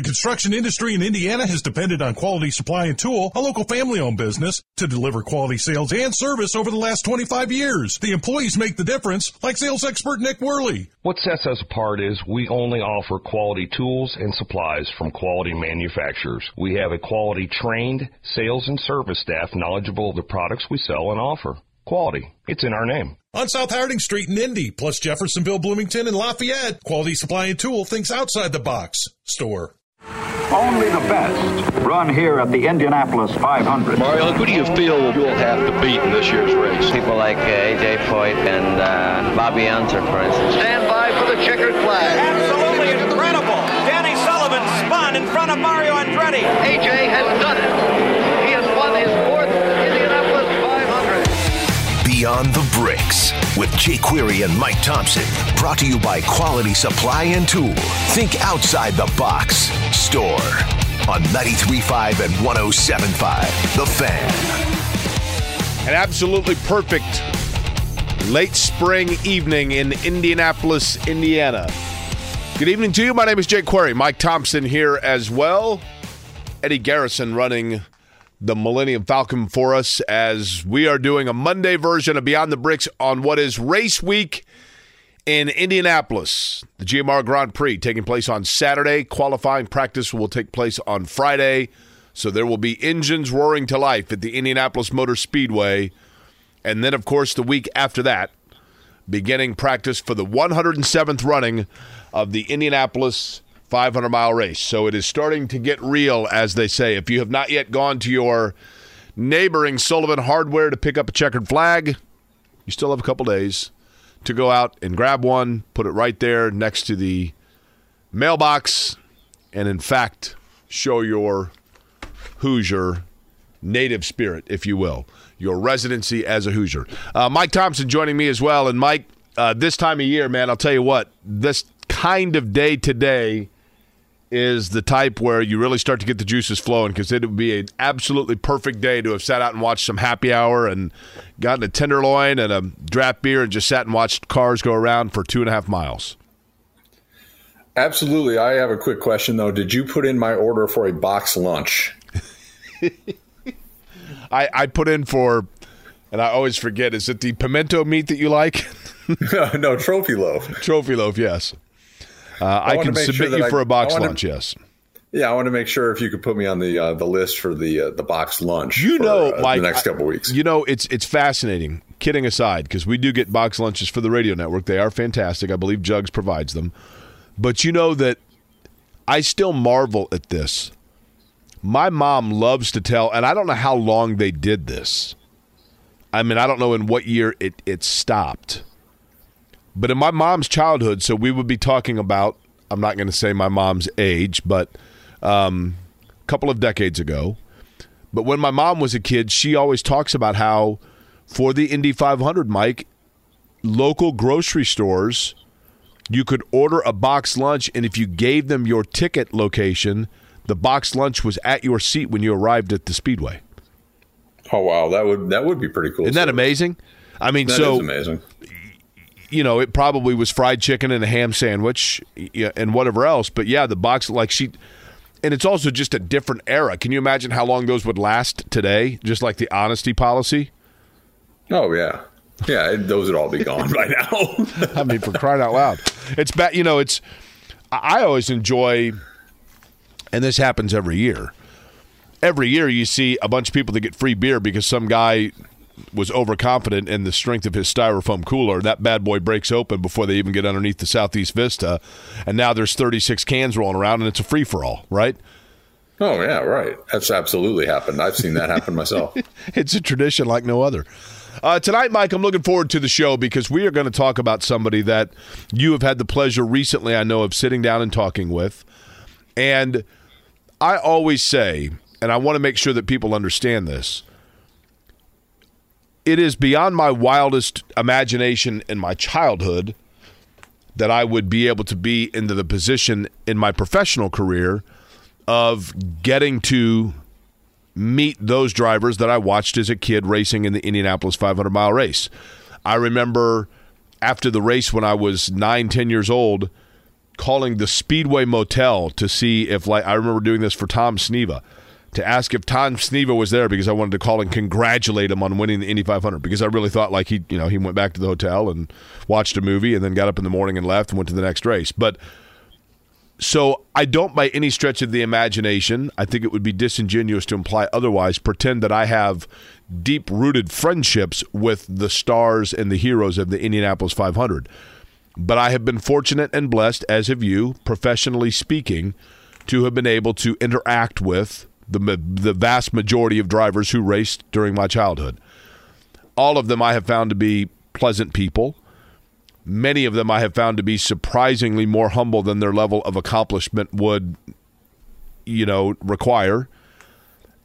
The construction industry in Indiana has depended on Quality Supply and Tool, a local family owned business, to deliver quality sales and service over the last 25 years. The employees make the difference, like sales expert Nick Worley. What sets us apart is we only offer quality tools and supplies from quality manufacturers. We have a quality trained sales and service staff knowledgeable of the products we sell and offer. Quality. It's in our name. On South Harding Street in Indy, plus Jeffersonville, Bloomington, and Lafayette, Quality Supply and Tool thinks outside the box. Store. Only the best run here at the Indianapolis 500. Mario, who do you feel you'll have to beat in this year's race? People like uh, AJ Foyt and uh, Bobby Unser, for instance. Stand by for the checkered flag. Absolutely incredible. Danny Sullivan spun in front of Mario Andretti. AJ has done it. He has won his fourth Indianapolis 500. Beyond the Bricks with Jake Query and Mike Thomsen. Brought to you by Quality Supply and Tool. Think outside the box. Store on 93.5 and 107.5. The Fan. An absolutely perfect late spring evening in Indianapolis, Indiana. Good evening to you. My name is Jake Query. Mike Thomsen here as well. Eddie Garrison running the Millennium Falcon for us as we are doing a Monday version of Beyond the Bricks on what is race week in Indianapolis. The GMR Grand Prix taking place on Saturday. Qualifying practice will take place on Friday. So there will be engines roaring to life at the Indianapolis Motor Speedway. And then, of course, the week after that, beginning practice for the 107th running of the Indianapolis 500 mile race. So it is starting to get real, as they say. If you have not yet gone to your neighboring Sullivan Hardware to pick up a checkered flag, you still have a couple days to go out and grab one, put it right there next to the mailbox, and in fact, show your Hoosier native spirit, if you will, your residency as a Hoosier. Uh, Mike Thomsen joining me as well. And Mike, uh, this time of year, man, I'll tell you what, this kind of day today is the type where you really start to get the juices flowing because it would be an absolutely perfect day to have sat out and watched some happy hour and gotten a tenderloin and a draft beer and just sat and watched cars go around for two and a half miles. Absolutely. I have a quick question though. Did you put in my order for a box lunch? I, I put in for, and I always forget, is it the pimento meat that you like? no, trophy loaf. Trophy loaf, yes. Uh, I, I can submit sure you I, for a box lunch, to, yes. Yeah, I want to make sure if you could put me on the uh, the list for the uh, the box lunch. You for, know, uh, Mike, the next couple weeks. You know, it's it's fascinating. Kidding aside, because we do get box lunches for the radio network. They are fantastic. I believe Jugs provides them. But you know that I still marvel at this. My mom loves to tell, and I don't know how long they did this. I mean, I don't know in what year it, it stopped. But in my mom's childhood, so we would be talking about, I'm not going to say my mom's age, but um, a couple of decades ago. But when my mom was a kid, she always talks about how for the Indy 500, Mike, local grocery stores, you could order a box lunch, and if you gave them your ticket location, the box lunch was at your seat when you arrived at the speedway. Oh wow, that would that would be pretty cool. Isn't that amazing? I mean, that so amazing. You know, it probably was fried chicken and a ham sandwich and whatever else. But yeah, the box like she, and it's also just a different era. Can you imagine how long those would last today? Just like the honesty policy. Oh yeah, yeah, those would all be gone by now. I mean, for crying out loud, it's bad. You know, it's. I always enjoy and this happens every year. Every year, you see a bunch of people that get free beer because some guy was overconfident in the strength of his styrofoam cooler. That bad boy breaks open before they even get underneath the southeast vista, and now there's 36 cans rolling around, and it's a free for all, right? Oh yeah, right. That's absolutely happened. I've seen that happen myself. it's a tradition like no other. Uh, tonight, Mike, I'm looking forward to the show because we are going to talk about somebody that you have had the pleasure recently, I know, of sitting down and talking with, and I always say, and I want to make sure that people understand this, it is beyond my wildest imagination in my childhood that I would be able to be into the position in my professional career of getting to meet those drivers that I watched as a kid racing in the Indianapolis 500 mile race. I remember after the race when I was nine, ten years old calling the Speedway Motel to see if, like, I remember doing this for Tom Sneva to ask if Tom Sneva was there because I wanted to call and congratulate him on winning the Indy 500 because I really thought like he, you know, he went back to the hotel and watched a movie and then got up in the morning and left and went to the next race. But so I don't, by any stretch of the imagination, I think it would be disingenuous to imply otherwise, pretend that I have deep rooted friendships with the stars and the heroes of the Indianapolis 500. But I have been fortunate and blessed, as have you, professionally speaking, to have been able to interact with the, the vast majority of drivers who raced during my childhood. All of them I have found to be pleasant people. Many of them I have found to be surprisingly more humble than their level of accomplishment would, you know, require.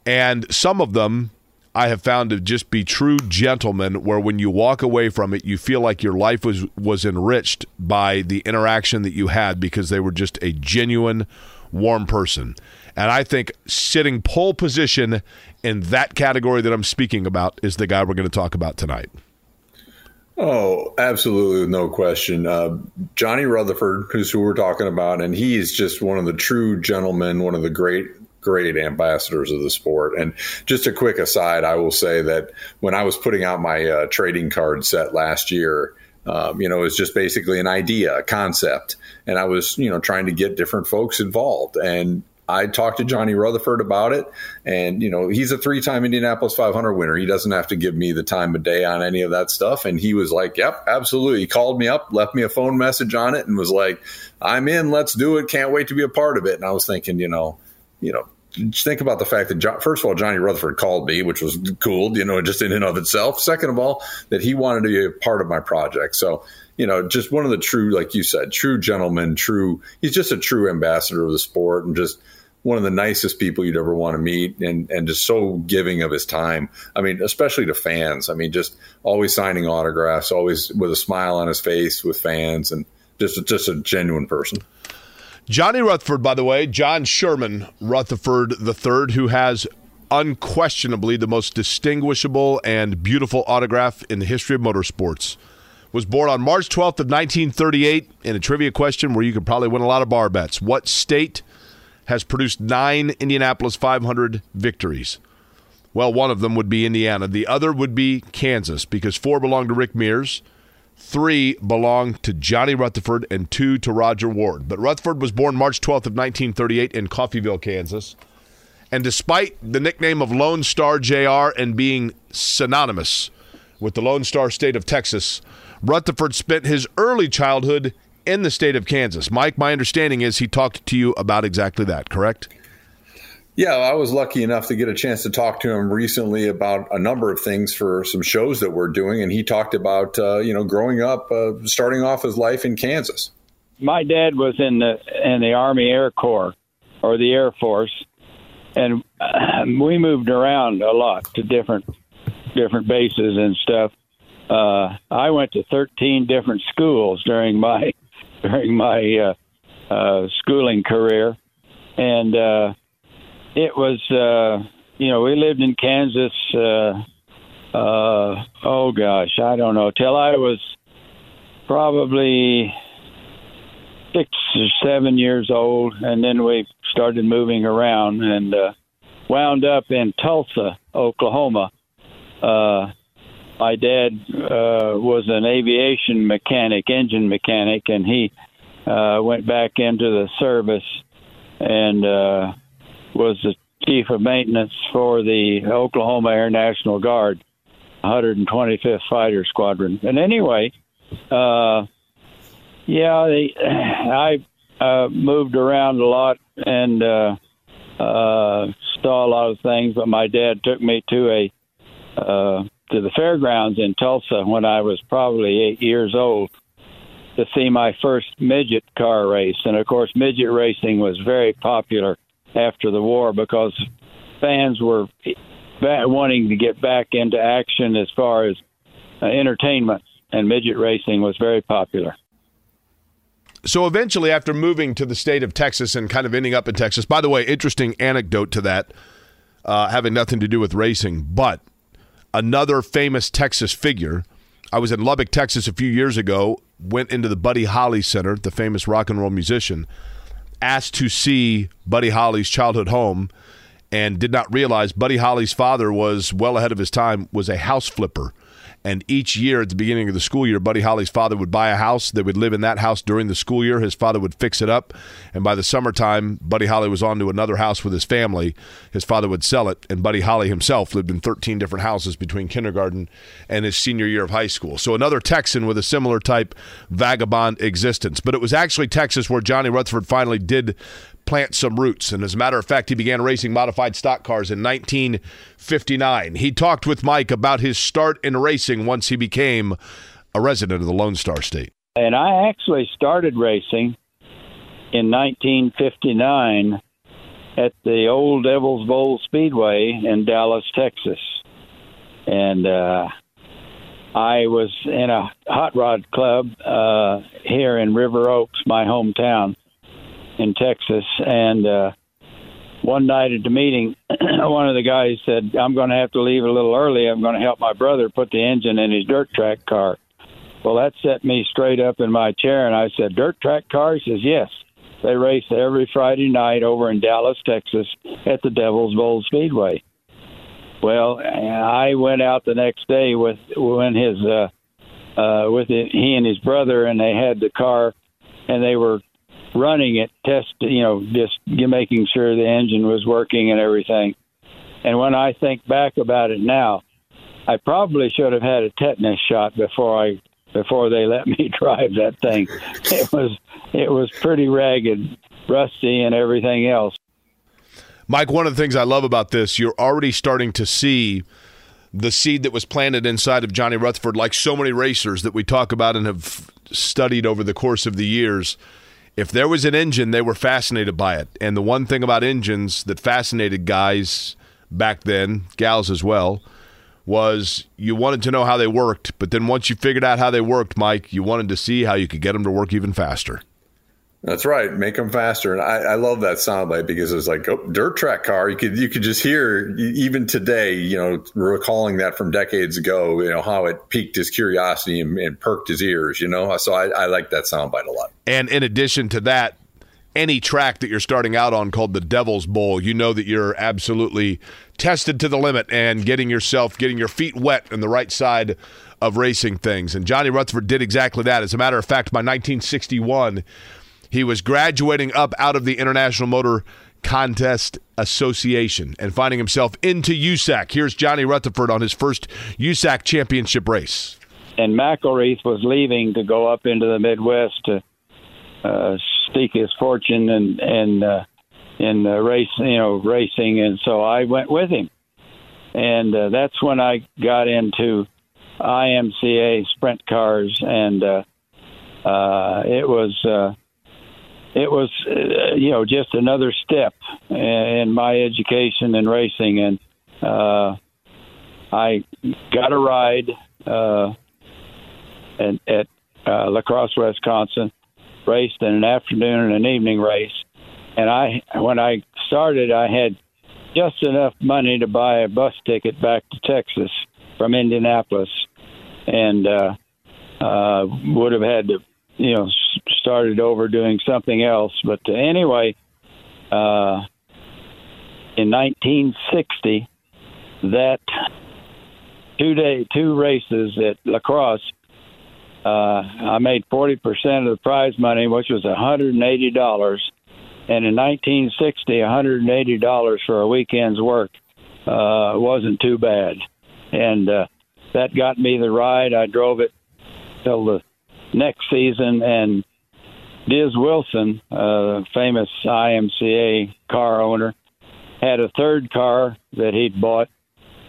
And some of them I have found to just be true gentlemen where when you walk away from it you feel like your life was was enriched by the interaction that you had because they were just a genuine warm person. And I think sitting pole position in that category that I'm speaking about is the guy we're going to talk about tonight. Oh, absolutely, no question. Uh, Johnny Rutherford, who's who we're talking about, and he is just one of the true gentlemen, one of the great great ambassadors of the sport. And just a quick aside, I will say that when I was putting out my uh, trading card set last year, um, you know, it was just basically an idea, a concept, and I was, you know, trying to get different folks involved. And I talked to Johnny Rutherford about it, and you know he's a three-time Indianapolis 500 winner. He doesn't have to give me the time of day on any of that stuff. And he was like, "Yep, absolutely." He called me up, left me a phone message on it, and was like, "I'm in. Let's do it. Can't wait to be a part of it." And I was thinking, you know, you know, think about the fact that John, first of all, Johnny Rutherford called me, which was cool, you know, just in and of itself. Second of all, that he wanted to be a part of my project. So you know, just one of the true, like you said, true gentleman, true. He's just a true ambassador of the sport and just one of the nicest people you'd ever want to meet and, and just so giving of his time. I mean, especially to fans. I mean, just always signing autographs, always with a smile on his face with fans and just, just a genuine person. Johnny Rutherford, by the way, John Sherman Rutherford III, who has unquestionably the most distinguishable and beautiful autograph in the history of motorsports was born on March 12th of 1938 in a trivia question where you could probably win a lot of bar bets. What state has produced nine Indianapolis 500 victories. Well, one of them would be Indiana. The other would be Kansas because four belong to Rick Mears, three belong to Johnny Rutherford, and two to Rodger Ward. But Rutherford was born March 12th of 1938 in Coffeyville, Kansas. And despite the nickname of Lone Star JR and being synonymous with the Lone Star state of Texas, Rutherford spent his early childhood in the state of Kansas. Mike, my understanding is he talked to you about exactly that, correct? Yeah, I was lucky enough to get a chance to talk to him recently about a number of things for some shows that we're doing, and he talked about uh, you know growing up, uh, starting off his life in Kansas. My dad was in the in the Army Air Corps or the Air Force, and uh, we moved around a lot to different different bases and stuff. Uh, I went to 13 different schools during my during my uh, uh, schooling career, and it was uh, you know we lived in Kansas. Uh, uh, oh gosh, I don't know till I was probably six or seven years old, and then we started moving around and uh, wound up in Tulsa, Oklahoma. Uh, my dad uh, was an aviation mechanic, engine mechanic, and he uh, went back into the service and uh, was the chief of maintenance for the Oklahoma Air National Guard, 125th Fighter Squadron. And anyway, uh, yeah, they, I uh, moved around a lot and uh, uh, saw a lot of things, but my dad took me to a uh, to the fairgrounds in Tulsa when I was probably eight years old to see my first midget car race. And of course, midget racing was very popular after the war because fans were wanting to get back into action as far as uh, entertainment, and midget racing was very popular. So eventually, after moving to the state of Texas and kind of ending up in Texas, by the way, interesting anecdote to that, uh, having nothing to do with racing, but another famous Texas figure. I was in Lubbock, Texas a few years ago went into the Buddy Holly Center, the famous rock and roll musician, asked to see Buddy Holly's childhood home and did not realize Buddy Holly's father was well ahead of his time, was a house flipper and each year at the beginning of the school year, Buddy Holly's father would buy a house. They would live in that house during the school year. His father would fix it up. And by the summertime, Buddy Holly was on to another house with his family. His father would sell it. And Buddy Holly himself lived in 13 different houses between kindergarten and his senior year of high school. So another Texan with a similar type vagabond existence. But it was actually Texas where Johnny Rutherford finally did plant some roots. And as a matter of fact, he began racing modified stock cars in 1959. He talked with Mike about his start in racing once he became a resident of the Lone Star State. And I actually started racing in 1959 at the old Devil's Bowl Speedway in Dallas, Texas. And uh, I was in a hot rod club uh, here in River Oaks, my hometown in Texas, and uh, one night at the meeting, one of the guys said, "I'm going to have to leave a little early. I'm going to help my brother put the engine in his dirt track car." Well, that set me straight up in my chair, and I said, "Dirt track car?" He says, "Yes." They race every Friday night over in Dallas, Texas, at the Devil's Bowl Speedway. Well, I went out the next day with when his uh, uh, with it, he and his brother, and they had the car, and they were running it, test, you know, just making sure the engine was working and everything. And when I think back about it now, I probably should have had a tetanus shot before I before they let me drive that thing. It was it was pretty ragged, rusty, and everything else. Mike, one of the things I love about this, you're already starting to see the seed that was planted inside of Johnny Rutherford, like so many racers that we talk about and have studied over the course of the years if there was an engine, they were fascinated by it. And the one thing about engines that fascinated guys back then, gals as well, was you wanted to know how they worked. But then once you figured out how they worked, Mike, you wanted to see how you could get them to work even faster. That's right. Make them faster, and I, I love that soundbite because it's like oh, dirt track car. You could you could just hear even today. You know, recalling that from decades ago. You know how it piqued his curiosity and, and perked his ears. You know, so I, I like that soundbite a lot. And in addition to that, any track that you're starting out on called the Devil's Bowl, you know that you're absolutely tested to the limit and getting yourself, getting your feet wet on the right side of racing things. And Johnny Rutherford did exactly that. As a matter of fact, by 1961, he was graduating up out of the International Motor Contest Association and finding himself into USAC. Here's Johnny Rutherford on his first USAC championship race. And McElreath was leaving to go up into the Midwest to uh, seek his fortune and and uh, in uh, race, you know, racing, and so I went with him, and uh, that's when I got into IMCA sprint cars, and uh, uh, it was. Uh, it was, uh, you know, just another step in my education in racing, and uh, I got a ride uh, at, at uh, Wisconsin, raced in an afternoon and an evening race, and I, when I started, I had just enough money to buy a bus ticket back to Texas from Indianapolis, and uh, uh, would have had to, you know, started over doing something else. But anyway, uh, in 1960, that two day two races at La Crosse. Uh, I made 40 percent of the prize money, which was 180 dollars. And in 1960, 180 dollars for a weekend's work uh, wasn't too bad, and uh, that got me the ride. I drove it till the next season, and Diz Wilson, a famous IMCA car owner, had a third car that he'd bought,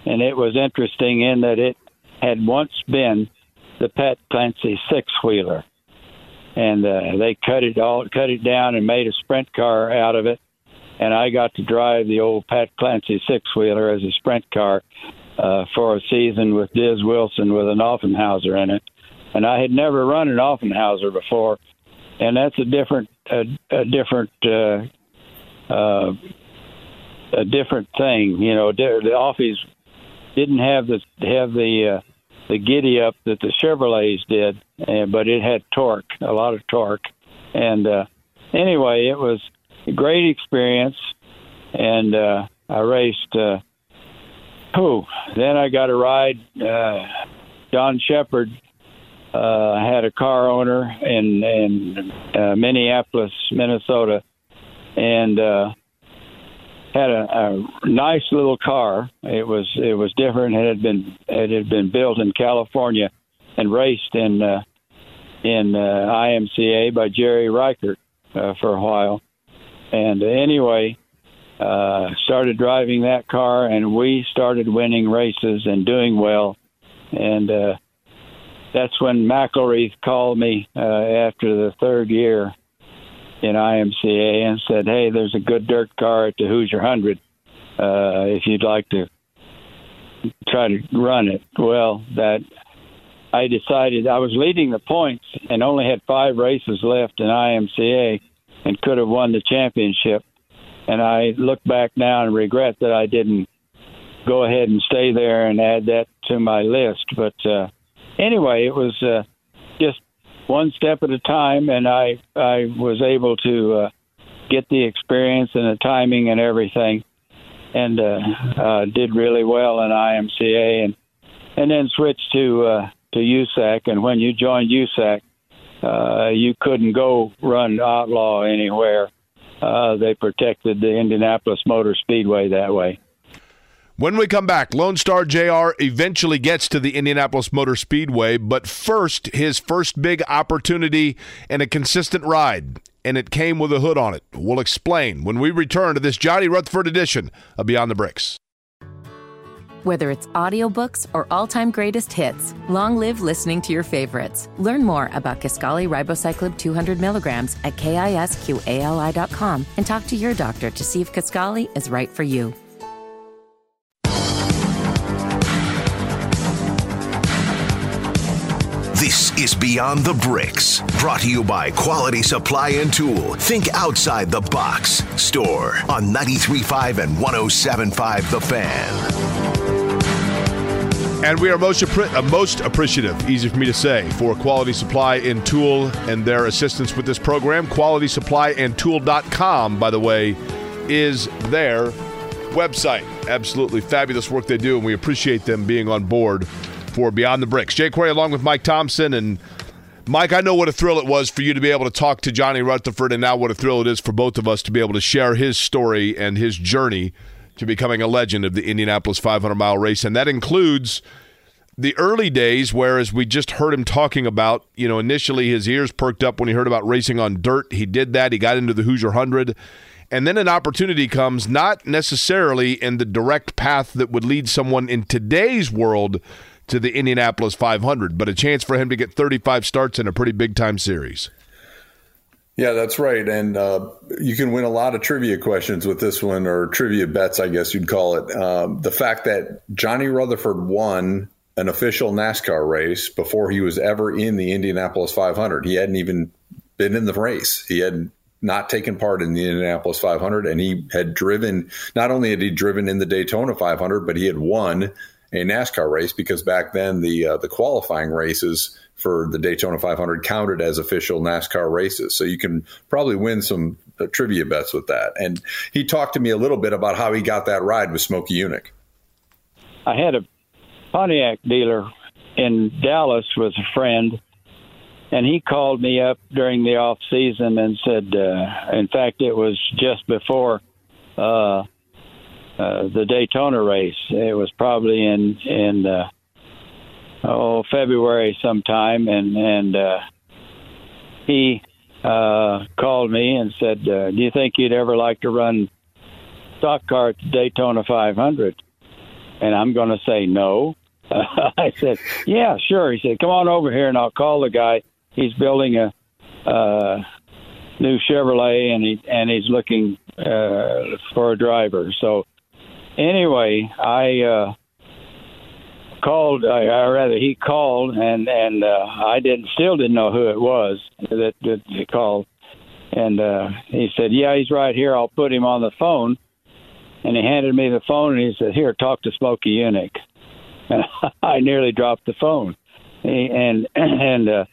and it was interesting in that it had once been the Pat Clancy six wheeler, and uh, they cut it all, cut it down, and made a sprint car out of it. And I got to drive the old Pat Clancy six wheeler as a sprint car uh, for a season with Diz Wilson with an Offenhauser in it. And I had never run an Offenhauser before, and that's a different a, a different uh, uh, a different thing. You know, the Offies didn't have the have the uh, the giddy up that the Chevrolets did, uh, but it had torque, a lot of torque. And uh, anyway, it was a great experience, and uh, I raced. Uh, who? Then I got a ride. Uh, John Shepard uh, had a car owner in in uh, Minneapolis, Minnesota, and uh, had a, a nice little car. It was it was different. It had been it had been built in California and raced in uh, in uh, IMCA by Jerry Reichert uh, for a while. And anyway, uh, started driving that car, and we started winning races and doing well. And uh, that's when McElreath called me uh, after the third year in IMCA and said, "Hey, there's a good dirt car at the Hoosier Hundred. Uh, if you'd like to try to run it." Well, that I decided I was leading the points and only had five races left in IMCA and could have won the championship. And I look back now and regret that I didn't go ahead and stay there and add that to my list. But uh, anyway, it was uh, just one step at a time, and I I was able to uh, get the experience and the timing and everything, and uh, uh, did really well in IMCA, and and then switched to uh, to USAC. And when you joined USAC, uh, you couldn't go run outlaw anywhere. Uh, they protected the Indianapolis Motor Speedway that way. When we come back, Lone Star JR eventually gets to the Indianapolis Motor Speedway, but first, his first big opportunity and a consistent ride, and it came with a hood on it. We'll explain when we return to this Johnny Rutherford edition of Beyond the Bricks. Whether it's audiobooks or all-time greatest hits, long live listening to your favorites. Learn more about Kisqali Ribociclib 200 milligrams at kisqali.com and talk to your doctor to see if Kisqali is right for you. Is Beyond the Bricks, brought to you by Quality Supply and Tool. Think outside the box. Store on 93.5 and 107.5 The Fan. And we are most, appre- uh, most appreciative, easy for me to say, for Quality Supply and Tool and their assistance with this program. QualitySupplyandTool.com, by the way, is their website. Absolutely fabulous work they do, and we appreciate them being on board for Beyond the Bricks. Jake Query along with Mike Thomsen. And Mike, I know what a thrill it was for you to be able to talk to Johnny Rutherford, and now what a thrill it is for both of us to be able to share his story and his journey to becoming a legend of the Indianapolis 500 mile race. And that includes the early days, where, as we just heard him talking about, you know, initially his ears perked up when he heard about racing on dirt. He did that. He got into the Hoosier 100. And then an opportunity comes, not necessarily in the direct path that would lead someone in today's world to the Indianapolis 500, but a chance for him to get 35 starts in a pretty big time series. Yeah, that's right. And uh, you can win a lot of trivia questions with this one, or trivia bets, I guess you'd call it. Um, the fact that Johnny Rutherford won an official NASCAR race before he was ever in the Indianapolis 500. He hadn't even been in the race. He had not taken part in the Indianapolis 500, and he had driven. Not only had he driven in the Daytona 500, but he had won a NASCAR race because back then the uh, the qualifying races for the Daytona 500 counted as official NASCAR races. So you can probably win some uh, trivia bets with that. And he talked to me a little bit about how he got that ride with Smokey Yunick. I had a Pontiac dealer in Dallas was a friend, and he called me up during the off season and said, uh, in fact, it was just before. Uh, uh, the Daytona race. It was probably in in uh, oh February sometime, and and uh, he uh, called me and said, uh, "Do you think you'd ever like to run stock car at the Daytona 500?" And I'm going to say no. I said, "Yeah, sure." He said, "Come on over here, and I'll call the guy. He's building a." Uh, new Chevrolet and he and he's looking uh, for a driver. So anyway, I uh, called, I, or rather, he called, and and uh, I didn't, still didn't know who it was that that he called, and uh, he said, "Yeah, he's right here. I'll put him on the phone." And he handed me the phone, and he said, "Here, talk to Smokey Yunick." And I nearly dropped the phone, and and uh,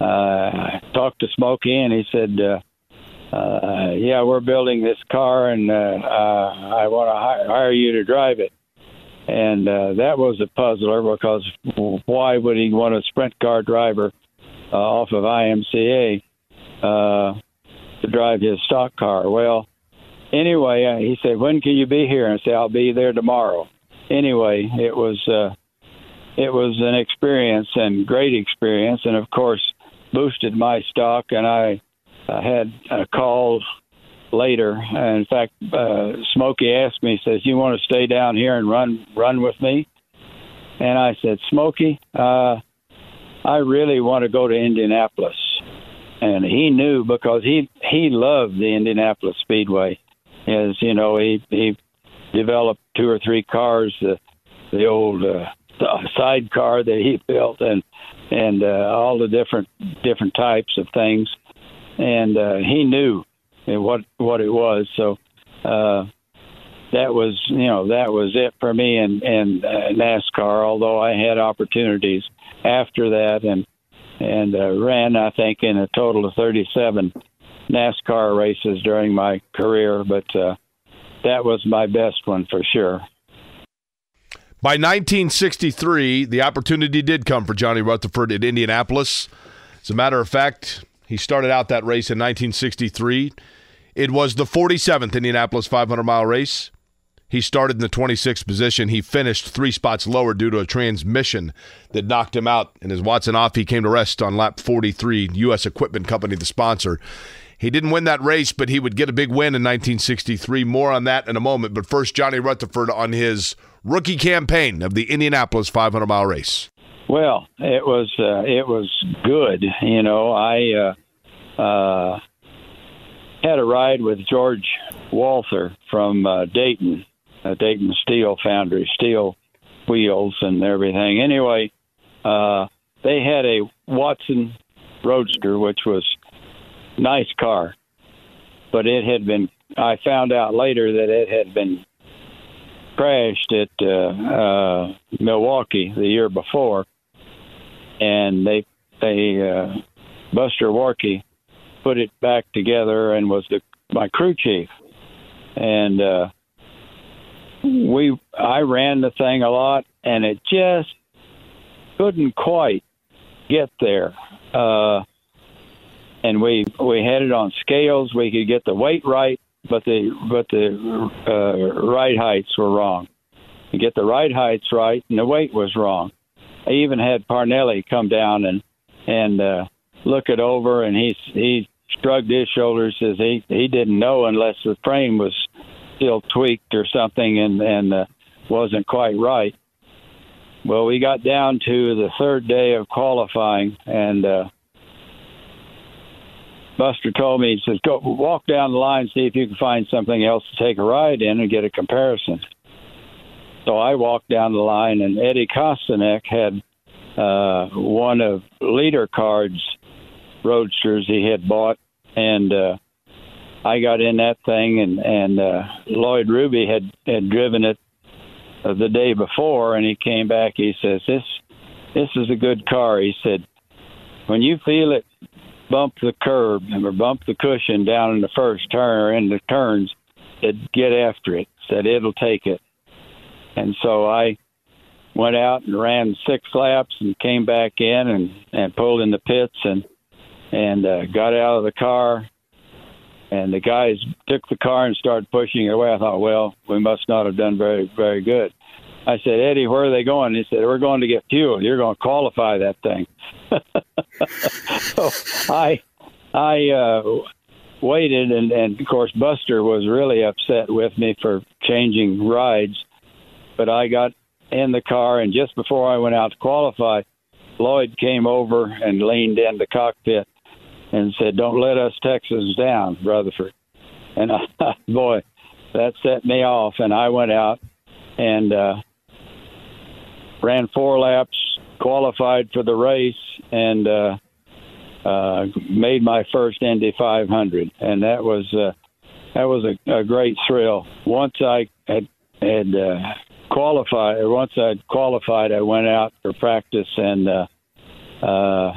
uh, I talked to Smokey, and he said, uh, uh, "Yeah, we're building this car, and uh, uh, I want to hire, you to drive it." And uh, that was a puzzler because why would he want a sprint car driver uh, off of IMCA uh, to drive his stock car? Well, anyway, uh, he said, "When can you be here?" And I said, "I'll be there tomorrow." Anyway, it was uh, it was an experience and great experience, and of course boosted my stock. And I uh, had a call later. And in fact, uh, Smokey asked me, says, "You want to stay down here and run run with me?" And I said, "Smokey, uh, I really want to go to Indianapolis." And he knew because he he loved the Indianapolis Speedway. As you know, he he developed two or three cars, the the old uh, sidecar that he built, and and uh, all the different different types of things. And uh, he knew what what it was. So uh, that was you know that was it for me in, in uh, NASCAR. Although I had opportunities after that and and uh, ran I think in a total of 37 NASCAR races during my career, but uh, that was my best one for sure. By 1963, the opportunity did come for Johnny Rutherford at Indianapolis. As a matter of fact, he started out that race in 1963. It was the 47th Indianapolis 500 mile race. He started in the 26th position. He finished three spots lower due to a transmission that knocked him out. And as Watson off, he came to rest on lap 43, U.S. Equipment Company, the sponsor. He didn't win that race, but he would get a big win in 1963. More on that in a moment. But first, Johnny Rutherford on his rookie campaign of the Indianapolis 500 mile race. Well, it was uh, it was good. You know, I uh, uh, had a ride with George Walther from uh, Dayton, uh, Dayton Steel Foundry, steel wheels and everything. Anyway, uh, they had a Watson Roadster, which was nice car, but it had been. I found out later that it had been crashed at uh, uh, Milwaukee the year before, and they they uh, Buster Warkey put it back together and was the my crew chief, and uh, we I ran the thing a lot, and it just couldn't quite get there. Uh, and we we had it on scales. We could get the weight right, but the but the uh, ride heights were wrong. You get the ride heights right, and the weight was wrong. I even had Parnelli come down and and uh, look it over, and he he shrugged his shoulders, says he he didn't know unless the frame was still tweaked or something and and uh, wasn't quite right. Well, we got down to the third day of qualifying, and uh, Buster told me, he says, "Go walk down the line, see if you can find something else to take a ride in and get a comparison." So I walked down the line, and Eddie Kostanek had uh, one of Leader Card's roadsters he had bought, and uh, I got in that thing, and and uh, Lloyd Ruby had had driven it uh, the day before, and he came back. He says, "This this is a good car." He said, "When you feel it bump the curb or bump the cushion down in the first turn or in the turns, said get after it. Said it'll take it." And so I went out and ran six laps and came back in and and pulled in the pits and and uh, got out of the car. And the guys took the car and started pushing it away. I thought, well, we must not have done very, very good. I said, Eddie, where are they going? He said, we're going to get fuel. You're going to qualify that thing. so I, I uh, waited, and, and of course, Buster was really upset with me for changing rides. But I got in the car, and just before I went out to qualify, Lloyd came over and leaned in the cockpit and said, "Don't let us Texans down, Rutherford." And uh, boy, that set me off, and I went out and uh, ran four laps, qualified for the race, and uh, uh, made my first Indy 500, and that was uh, that was a, a great thrill. Once I had had uh, qualified, once I'd qualified, I went out for practice and. Uh, uh,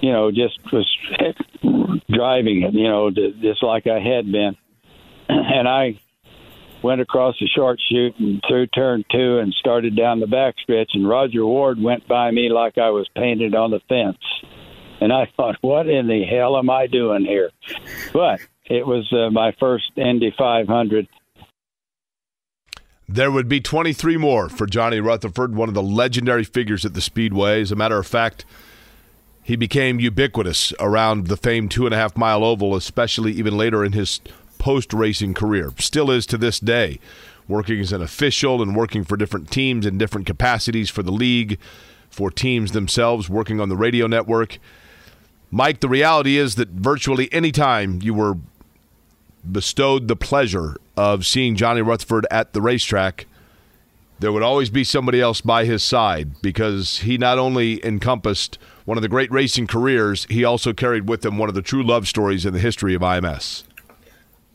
you know, just was driving it, you know, just like I had been. And I went across the short chute and through turn two and started down the back stretch. And Rodger Ward went by me like I was painted on the fence. And I thought, what in the hell am I doing here? But it was uh, my first Indy 500. There would be 23 more for Johnny Rutherford, one of the legendary figures at the Speedway. As a matter of fact, he became ubiquitous around the famed two and a half mile oval, especially even later in his post racing career. Still is to this day, working as an official and working for different teams in different capacities for the league, for teams themselves, working on the radio network. Mike, the reality is that virtually any time you were bestowed the pleasure of seeing Johnny Rutherford at the racetrack, there would always be somebody else by his side because he not only encompassed one of the great racing careers, he also carried with him one of the true love stories in the history of IMS.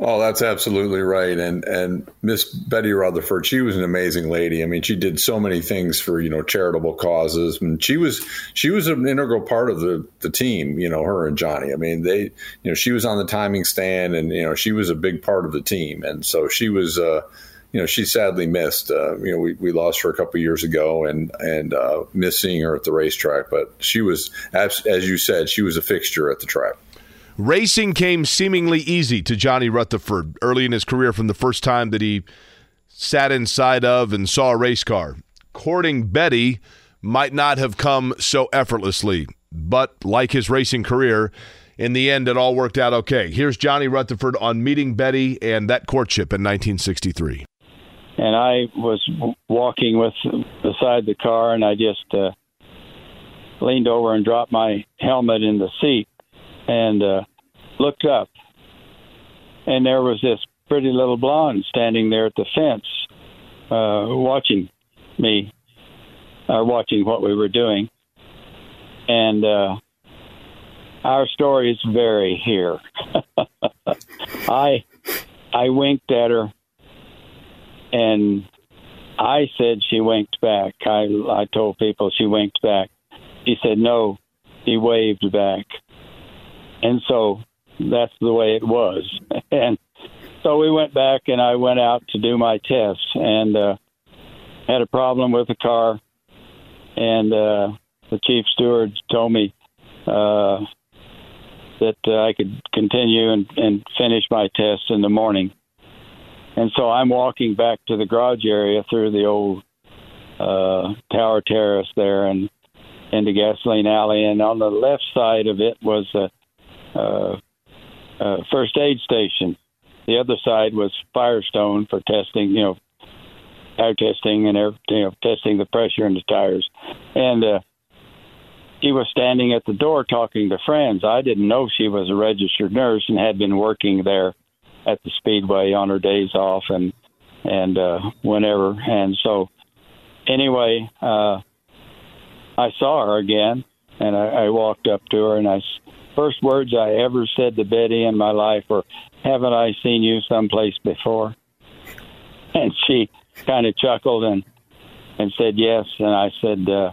Oh, that's absolutely right. And and Miss Betty Rutherford, she was an amazing lady. I mean, she did so many things for you know charitable causes, and she was she was an integral part of the the team. You know, her and Johnny. I mean, they you know she was on the timing stand, and you know she was a big part of the team, and so she was. Uh, you know, she sadly missed. Uh, you know, we, we lost her a couple years ago, and and uh, missed seeing her at the racetrack. But she was, as, as you said, she was a fixture at the track. Racing came seemingly easy to Johnny Rutherford early in his career from the first time that he sat inside of and saw a race car. Courting Betty might not have come so effortlessly, but like his racing career, in the end, it all worked out okay. Here's Johnny Rutherford on meeting Betty and that courtship in 1963 and I was walking with beside the car, and I just uh, leaned over and dropped my helmet in the seat, and uh, looked up, and there was this pretty little blonde standing there at the fence, uh, watching me, or watching what we were doing, and uh, our stories vary here. I I winked at her and I said she winked back. I I told people she winked back. He said no, he waved back, and so that's the way it was. And so we went back, and I went out to do my tests, and uh, had a problem with the car, and uh, the chief steward told me uh, that uh, I could continue and, and finish my tests in the morning. And so I'm walking back to the garage area through the old uh, tower terrace there and into gasoline alley. And on the left side of it was a, a, a first aid station. The other side was Firestone for testing, you know, tire testing and air, you know, testing the pressure in the tires. And uh, she was standing at the door talking to friends. I didn't know she was a registered nurse and had been working there at the speedway on her days off and and uh, whenever. And so anyway, uh, I saw her again, and I, I walked up to her, and I first words I ever said to Betty in my life were, "Haven't I seen you someplace before?" And she kind of chuckled and and said yes. And I said, uh,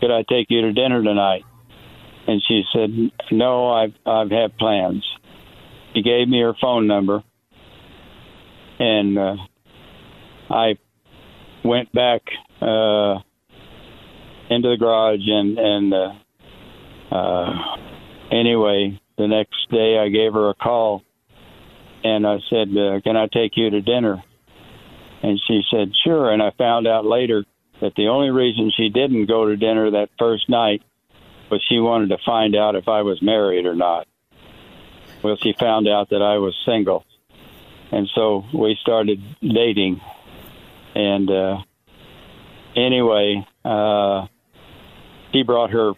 "Could I take you to dinner tonight?" And she said, "No, I've I've had plans." She gave me her phone number, and uh, I went back uh, into the garage and and uh, uh, anyway, the next day I gave her a call, and I said, uh, "Can I take you to dinner?" And she said, "Sure." And I found out later that the only reason she didn't go to dinner that first night was she wanted to find out if I was married or not. Well, she found out that I was single, and so we started dating. And uh, anyway, uh, he brought her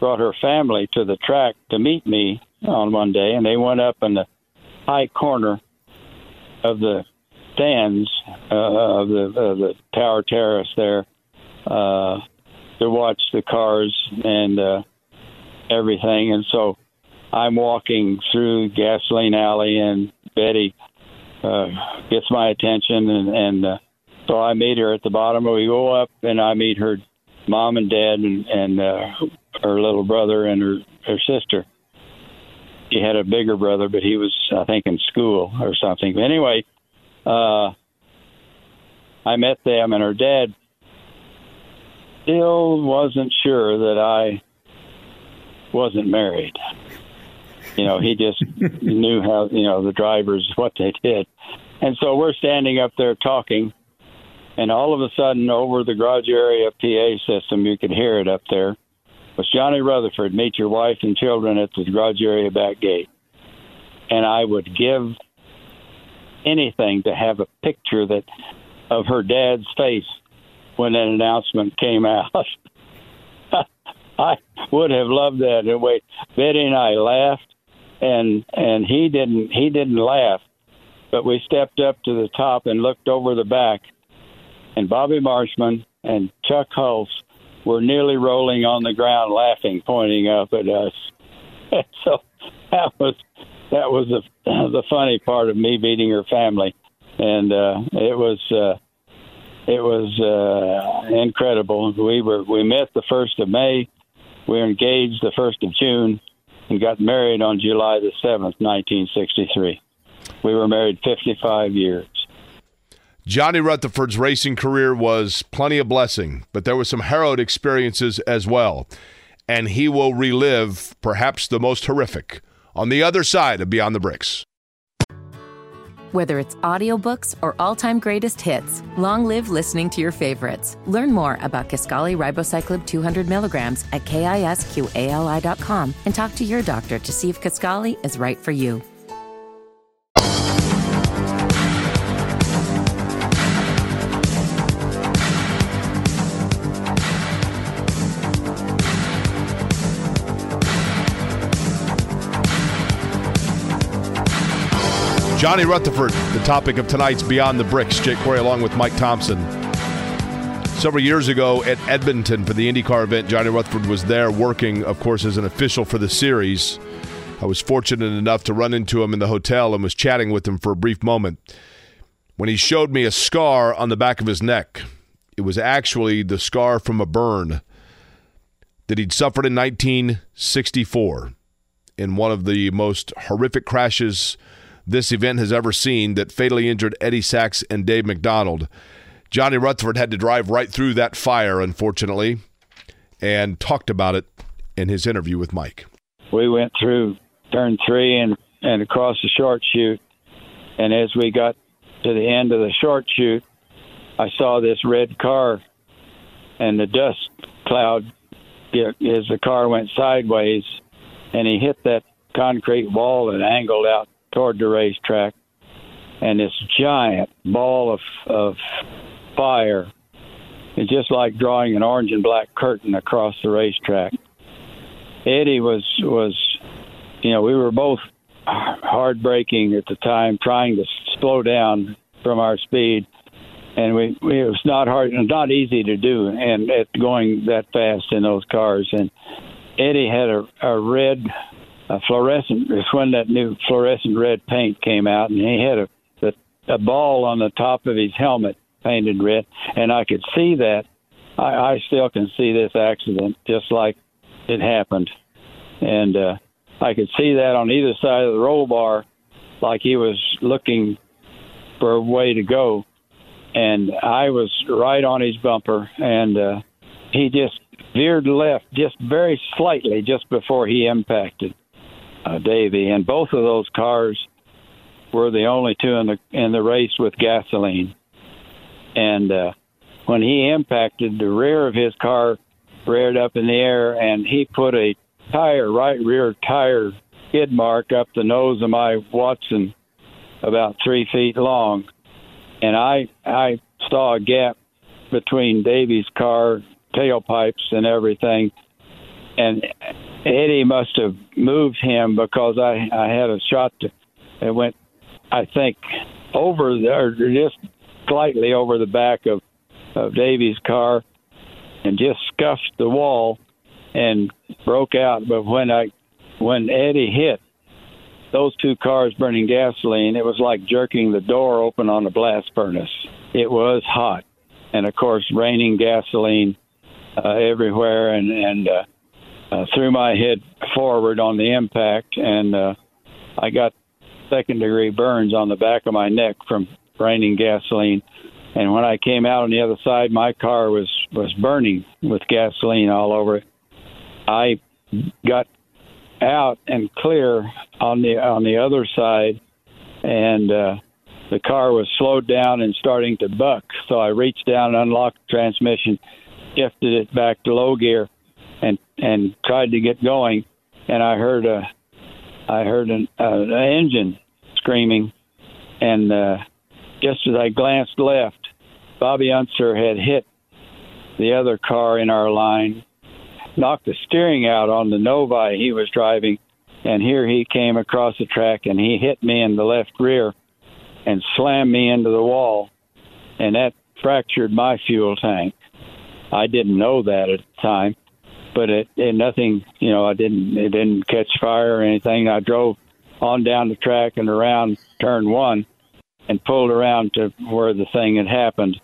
brought her family to the track to meet me on one day, and they went up in the high corner of the stands uh, of the of the tower terrace there uh, to watch the cars and uh, everything. And so I'm walking through gasoline alley, and Betty uh, gets my attention, and, and uh, so I meet her at the bottom. We go up, and I meet her mom and dad, and, and uh, her little brother and her her sister. She had a bigger brother, but he was, I think, in school or something. But anyway, uh, I met them, and her dad still wasn't sure that I wasn't married. You know, he just knew how, you know, the drivers, what they did. And so we're standing up there talking, and all of a sudden, over the garage area PA system, you could hear it up there, was Johnny Rutherford, meet your wife and children at the garage area back gate. And I would give anything to have a picture that of her dad's face when that announcement came out. I would have loved that. And wait, Betty and I laughed, and and he didn't. He didn't laugh, but we stepped up to the top and looked over the back, and Bobby Marshman and Chuck Hulse were nearly rolling on the ground, laughing, pointing up at us. so that was that was the the funny part of me meeting her family, and uh, it was. Uh, it was uh, incredible. We were we met the first of May, we were engaged the first of June, and got married on July the seventh, nineteen sixty three. We were married fifty five years. Johnny Rutherford's racing career was plenty of blessing, but there were some harrowed experiences as well, and he will relive perhaps the most horrific on the other side of Beyond the Bricks. Whether it's audiobooks or all-time greatest hits, long live listening to your favorites. Learn more about Kisqali ribociclib 200 milligrams at kisqali.com and talk to your doctor to see if Kisqali is right for you. Johnny Rutherford, the topic of tonight's Beyond the Bricks. Jake Query along with Mike Thomsen. Several years ago at Edmonton for the IndyCar event, Johnny Rutherford was there working, of course, as an official for the series. I was fortunate enough to run into him in the hotel and was chatting with him for a brief moment. When he showed me a scar on the back of his neck, it was actually the scar from a burn that he'd suffered in 1964 in one of the most horrific crashes this event has ever seen that fatally injured Eddie Sachs and Dave McDonald. Johnny Rutherford had to drive right through that fire, unfortunately, and talked about it in his interview with Mike. We went through turn three and, and across the short chute. And as we got to the end of the short chute, I saw this red car and the dust cloud as the car went sideways and he hit that concrete wall and angled out toward the racetrack, and this giant ball of, of fire. It's just like drawing an orange and black curtain across the racetrack. Eddie was was, you know, we were both hard braking at the time, trying to slow down from our speed, and we, we it was not hard, not easy to do, and at going that fast in those cars. And Eddie had a, a red a fluorescent. It's when that new fluorescent red paint came out, and he had a a, a ball on the top of his helmet painted red, and I could see that. I, I still can see this accident just like it happened, and uh, I could see that on either side of the roll bar, like he was looking for a way to go, and I was right on his bumper, and uh, he just veered left just very slightly just before he impacted uh, Davy, and both of those cars were the only two in the in the race with gasoline. And uh, when he impacted, the rear of his car reared up in the air, and he put a tire, right rear tire skid mark up the nose of my Watson, about three feet long. And I I saw a gap between Davy's car tailpipes and everything, and Eddie must have moved him because I I had a shot that went I think over the, or just slightly over the back of of Davy's car and just scuffed the wall and broke out. But when I when Eddie hit those two cars burning gasoline, it was like jerking the door open on a blast furnace. It was hot, and of course, raining gasoline uh, everywhere, and and uh, uh, threw my head forward on the impact, and uh, I got second degree burns on the back of my neck from raining gasoline. And when I came out on the other side, my car was was burning with gasoline all over it. I got out and clear on the on the other side, and uh, the car was slowed down and starting to buck. So I reached down, and unlocked the transmission, shifted it back to low gear, and tried to get going. And I heard a I heard an, uh, an engine screaming, and uh, just as I glanced left, Bobby Unser had hit the other car in our line, knocked the steering out on the Novi he was driving, and here he came across the track and he hit me in the left rear and slammed me into the wall, and that fractured my fuel tank. I didn't know that at the time, but it, it nothing, you know, I didn't it didn't catch fire or anything. I drove on down the track and around turn one and pulled around to where the thing had happened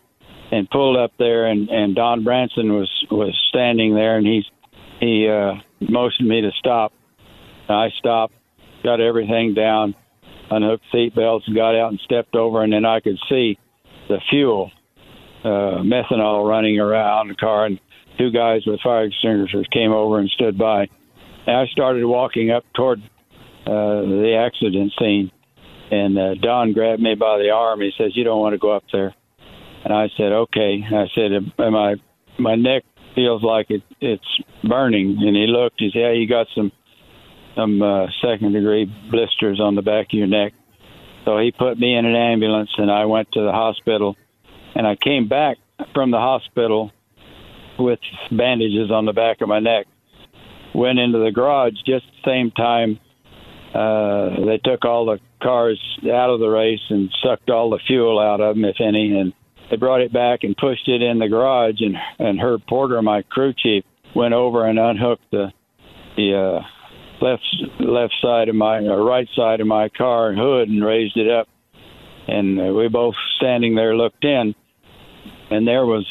and pulled up there and and Don Branson was was standing there and he's he uh motioned me to stop. I stopped, got everything down, unhooked seat belts, got out and stepped over and then I could see the fuel uh methanol running around the car and two guys with fire extinguishers came over and stood by. And I started walking up toward uh, the accident scene, and uh, Don grabbed me by the arm. He says, "You don't want to go up there." And I said, "Okay." And I said, "Am I? My neck feels like it, it's burning." And he looked. He said, "Yeah, you got some some uh, second degree blisters on the back of your neck." So he put me in an ambulance, and I went to the hospital. And I came back from the hospital with bandages on the back of my neck. Went into the garage just the same time uh, they took all the cars out of the race and sucked all the fuel out of them, if any, and they brought it back and pushed it in the garage. And and Herb Porter, my crew chief, went over and unhooked the the uh, left left side of my or right side of my car hood and raised it up. And uh, we both standing there looked in, and there was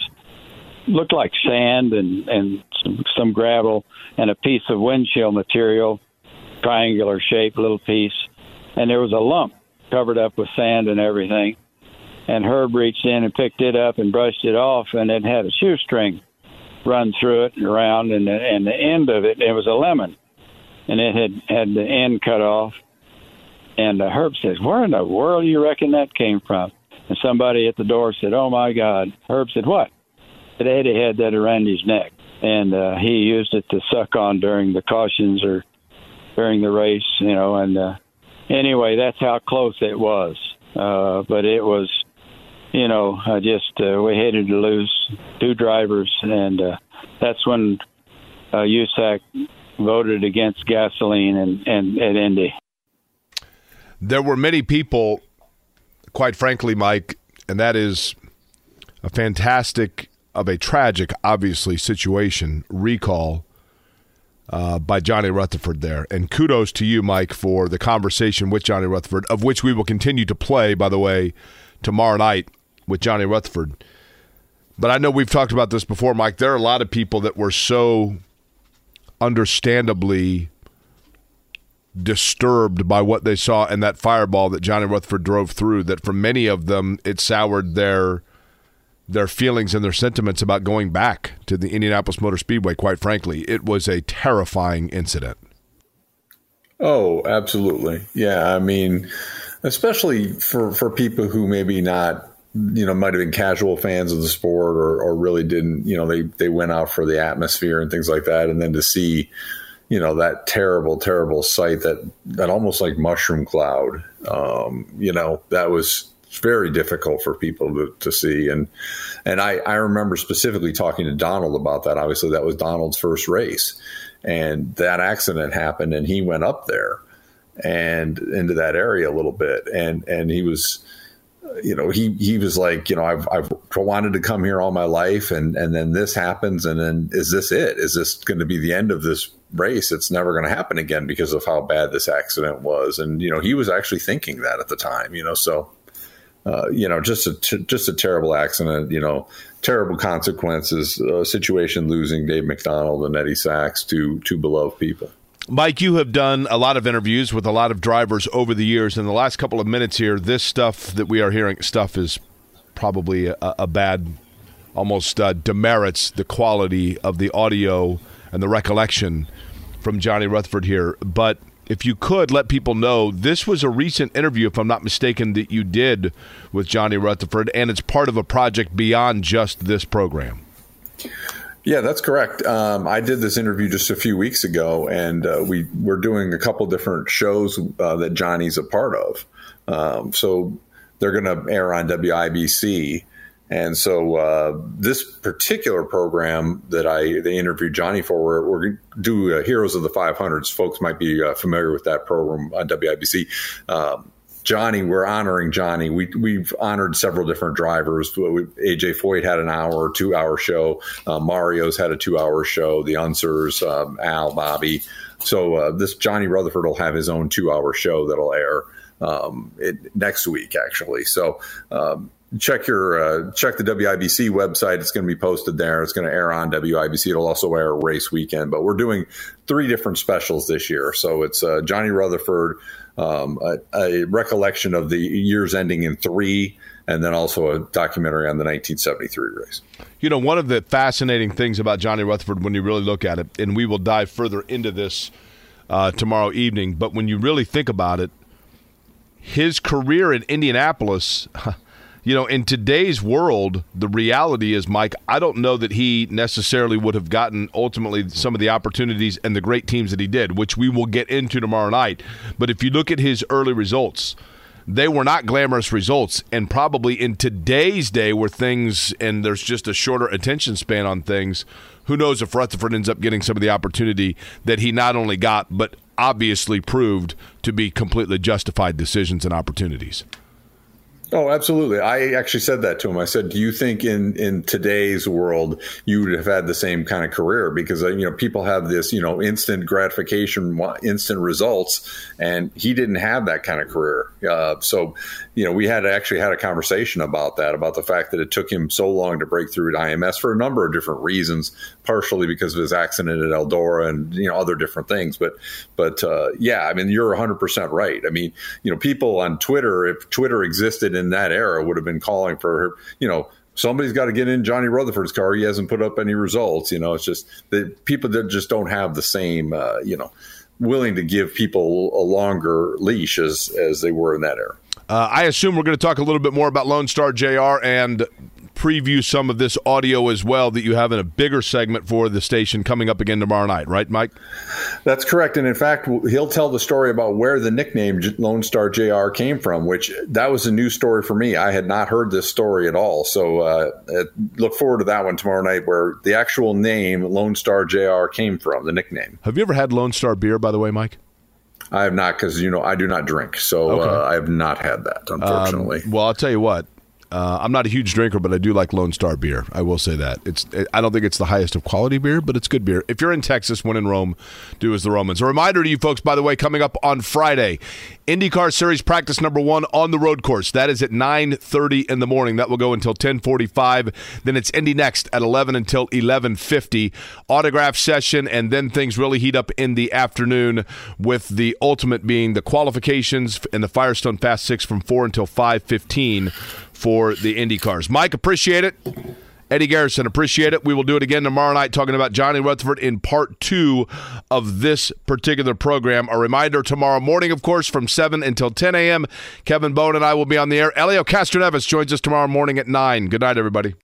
looked like sand and and some, some gravel and a piece of windshield material triangular shaped little piece, and there was a lump covered up with sand and everything. And Herb reached in and picked it up and brushed it off, and it had a shoestring run through it and around, and the, and the end of it, it was a lemon, and it had had the end cut off. And uh, Herb says, "Where in the world do you reckon that came from?" And somebody at the door said, "Oh my God!" Herb said, "What?" Eddie had that around his neck, and uh, he used it to suck on during the cautions or during the race, you know. And uh, anyway, that's how close it was. Uh, but it was, you know, I just uh, we hated to lose two drivers, and uh, that's when uh, USAC voted against gasoline and, and at Indy. There were many people, quite frankly, Mike, and that is a fantastic of a tragic, obviously, situation recall uh, by Johnny Rutherford there. And kudos to you, Mike, for the conversation with Johnny Rutherford, of which we will continue to play, by the way, tomorrow night with Johnny Rutherford. But I know we've talked about this before, Mike. There are a lot of people that were so understandably disturbed by what they saw in that fireball that Johnny Rutherford drove through that for many of them it soured their their feelings and their sentiments about going back to the Indianapolis Motor Speedway. Quite frankly, it was a terrifying incident. Oh, absolutely. Yeah, I mean, especially for for people who maybe not you know might have been casual fans of the sport or, or really didn't you know they they went out for the atmosphere and things like that and then to see you know that terrible terrible sight that that almost like mushroom cloud um, you know that was very difficult for people to, to see. And and I, I remember specifically talking to Donald about that. Obviously that was Donald's first race. And that accident happened and he went up there and into that area a little bit. And and he was you know, he he was like, you know, I've I've wanted to come here all my life, and and then this happens, and then is this it? Is this going to be the end of this race? It's never going to happen again because of how bad this accident was, and you know, he was actually thinking that at the time, you know, so uh, you know, just a t- just a terrible accident. You know, terrible consequences. Uh, situation losing Dave McDonald and Eddie Sachs, two two beloved people. Mike, you have done a lot of interviews with a lot of drivers over the years. In the last couple of minutes here, this stuff that we are hearing, stuff is probably a, a bad, almost uh, demerits the quality of the audio and the recollection from Johnny Rutherford here. But if you could let people know, this was a recent interview, if I'm not mistaken, that you did with Johnny Rutherford, and it's part of a project beyond just this program. Yeah, that's correct. Um, I did this interview just a few weeks ago, and uh, we we're doing a couple different shows uh, that Johnny's a part of. Um, so they're going to air on WIBC, and so uh, this particular program that I they interviewed Johnny for, we're, we're do uh, Heroes of the 500s. Folks might be uh, familiar with that program on WIBC. Um, Johnny, we're honoring Johnny. We, we've honored several different drivers. We, AJ Foyt had an hour two hour show. Uh, Mario's had a two hour show. The Unsers, um, Al, Bobby. So uh, this Johnny Rutherford will have his own two hour show that'll air um, it, next week, actually. So um, check your uh, check the WIBC website. It's going to be posted there. It's going to air on WIBC. It'll also air race weekend. But we're doing three different specials this year. So it's uh, Johnny Rutherford um, a, a, recollection of the years ending in three, and then also a documentary on the 1973 race. You know, one of the fascinating things about Johnny Rutherford, when you really look at it, and we will dive further into this uh, tomorrow evening, but when you really think about it, his career in Indianapolis. you know, in today's world, the reality is, Mike, I don't know that he necessarily would have gotten ultimately some of the opportunities and the great teams that he did, which we will get into tomorrow night. But if you look at his early results, they were not glamorous results. And probably in today's day where things and there's just a shorter attention span on things, who knows if Rutherford ends up getting some of the opportunity that he not only got, but obviously proved to be completely justified decisions and opportunities. Oh, absolutely. I actually said that to him. I said, "Do you think in in today's world you would have had the same kind of career? Because uh, you know people have this you know instant gratification, instant results, and he didn't have that kind of career. Uh, so, you know, we had actually had a conversation about that, about the fact that it took him so long to break through at IMS for a number of different reasons, partially because of his accident at Eldora and you know other different things. But but uh, yeah, I mean, you're 100 percent right. I mean, you know, people on Twitter, if Twitter existed in that era would have been calling for, you know, somebody's got to get in Johnny Rutherford's car. He hasn't put up any results. You know, it's just the people that just don't have the same, uh, you know, willing to give people a longer leash as as they were in that era. Uh, I assume we're going to talk a little bit more about Lone Star JR and preview some of this audio as well that you have in a bigger segment for the station coming up again tomorrow night, right, Mike? That's correct. And in fact, he'll tell the story about where the nickname Lone Star JR came from, which that was a new story for me. I had not heard this story at all. So uh, look forward to that one tomorrow night where the actual name Lone Star JR came from, the nickname. Have you ever had Lone Star beer, by the way, Mike? I have not because you know I do not drink, so okay. uh, I have not had that unfortunately. Um, well, I'll tell you what. Uh, I'm not a huge drinker, but I do like Lone Star beer. I will say that it's. I don't think it's the highest of quality beer, but it's good beer. If you're in Texas, when in Rome, do as the Romans. A reminder to you folks, by the way, coming up on Friday, IndyCar Series practice number one on the road course. That is at 9:30 in the morning. That will go until 10:45. Then it's Indy NXT at 11 until 11:50. Autograph session, and then things really heat up in the afternoon with the ultimate being the qualifications and the Firestone Fast Six from four until 5:15 for the Indy cars. Mike, appreciate it. Eddie Garrison, appreciate it. We will do it again tomorrow night, talking about Johnny Rutherford in part two of this particular program. A reminder tomorrow morning, of course, from 7 until 10 a.m. Kevin Bone and I will be on the air. Helio Castroneves joins us tomorrow morning at 9. Good night, everybody.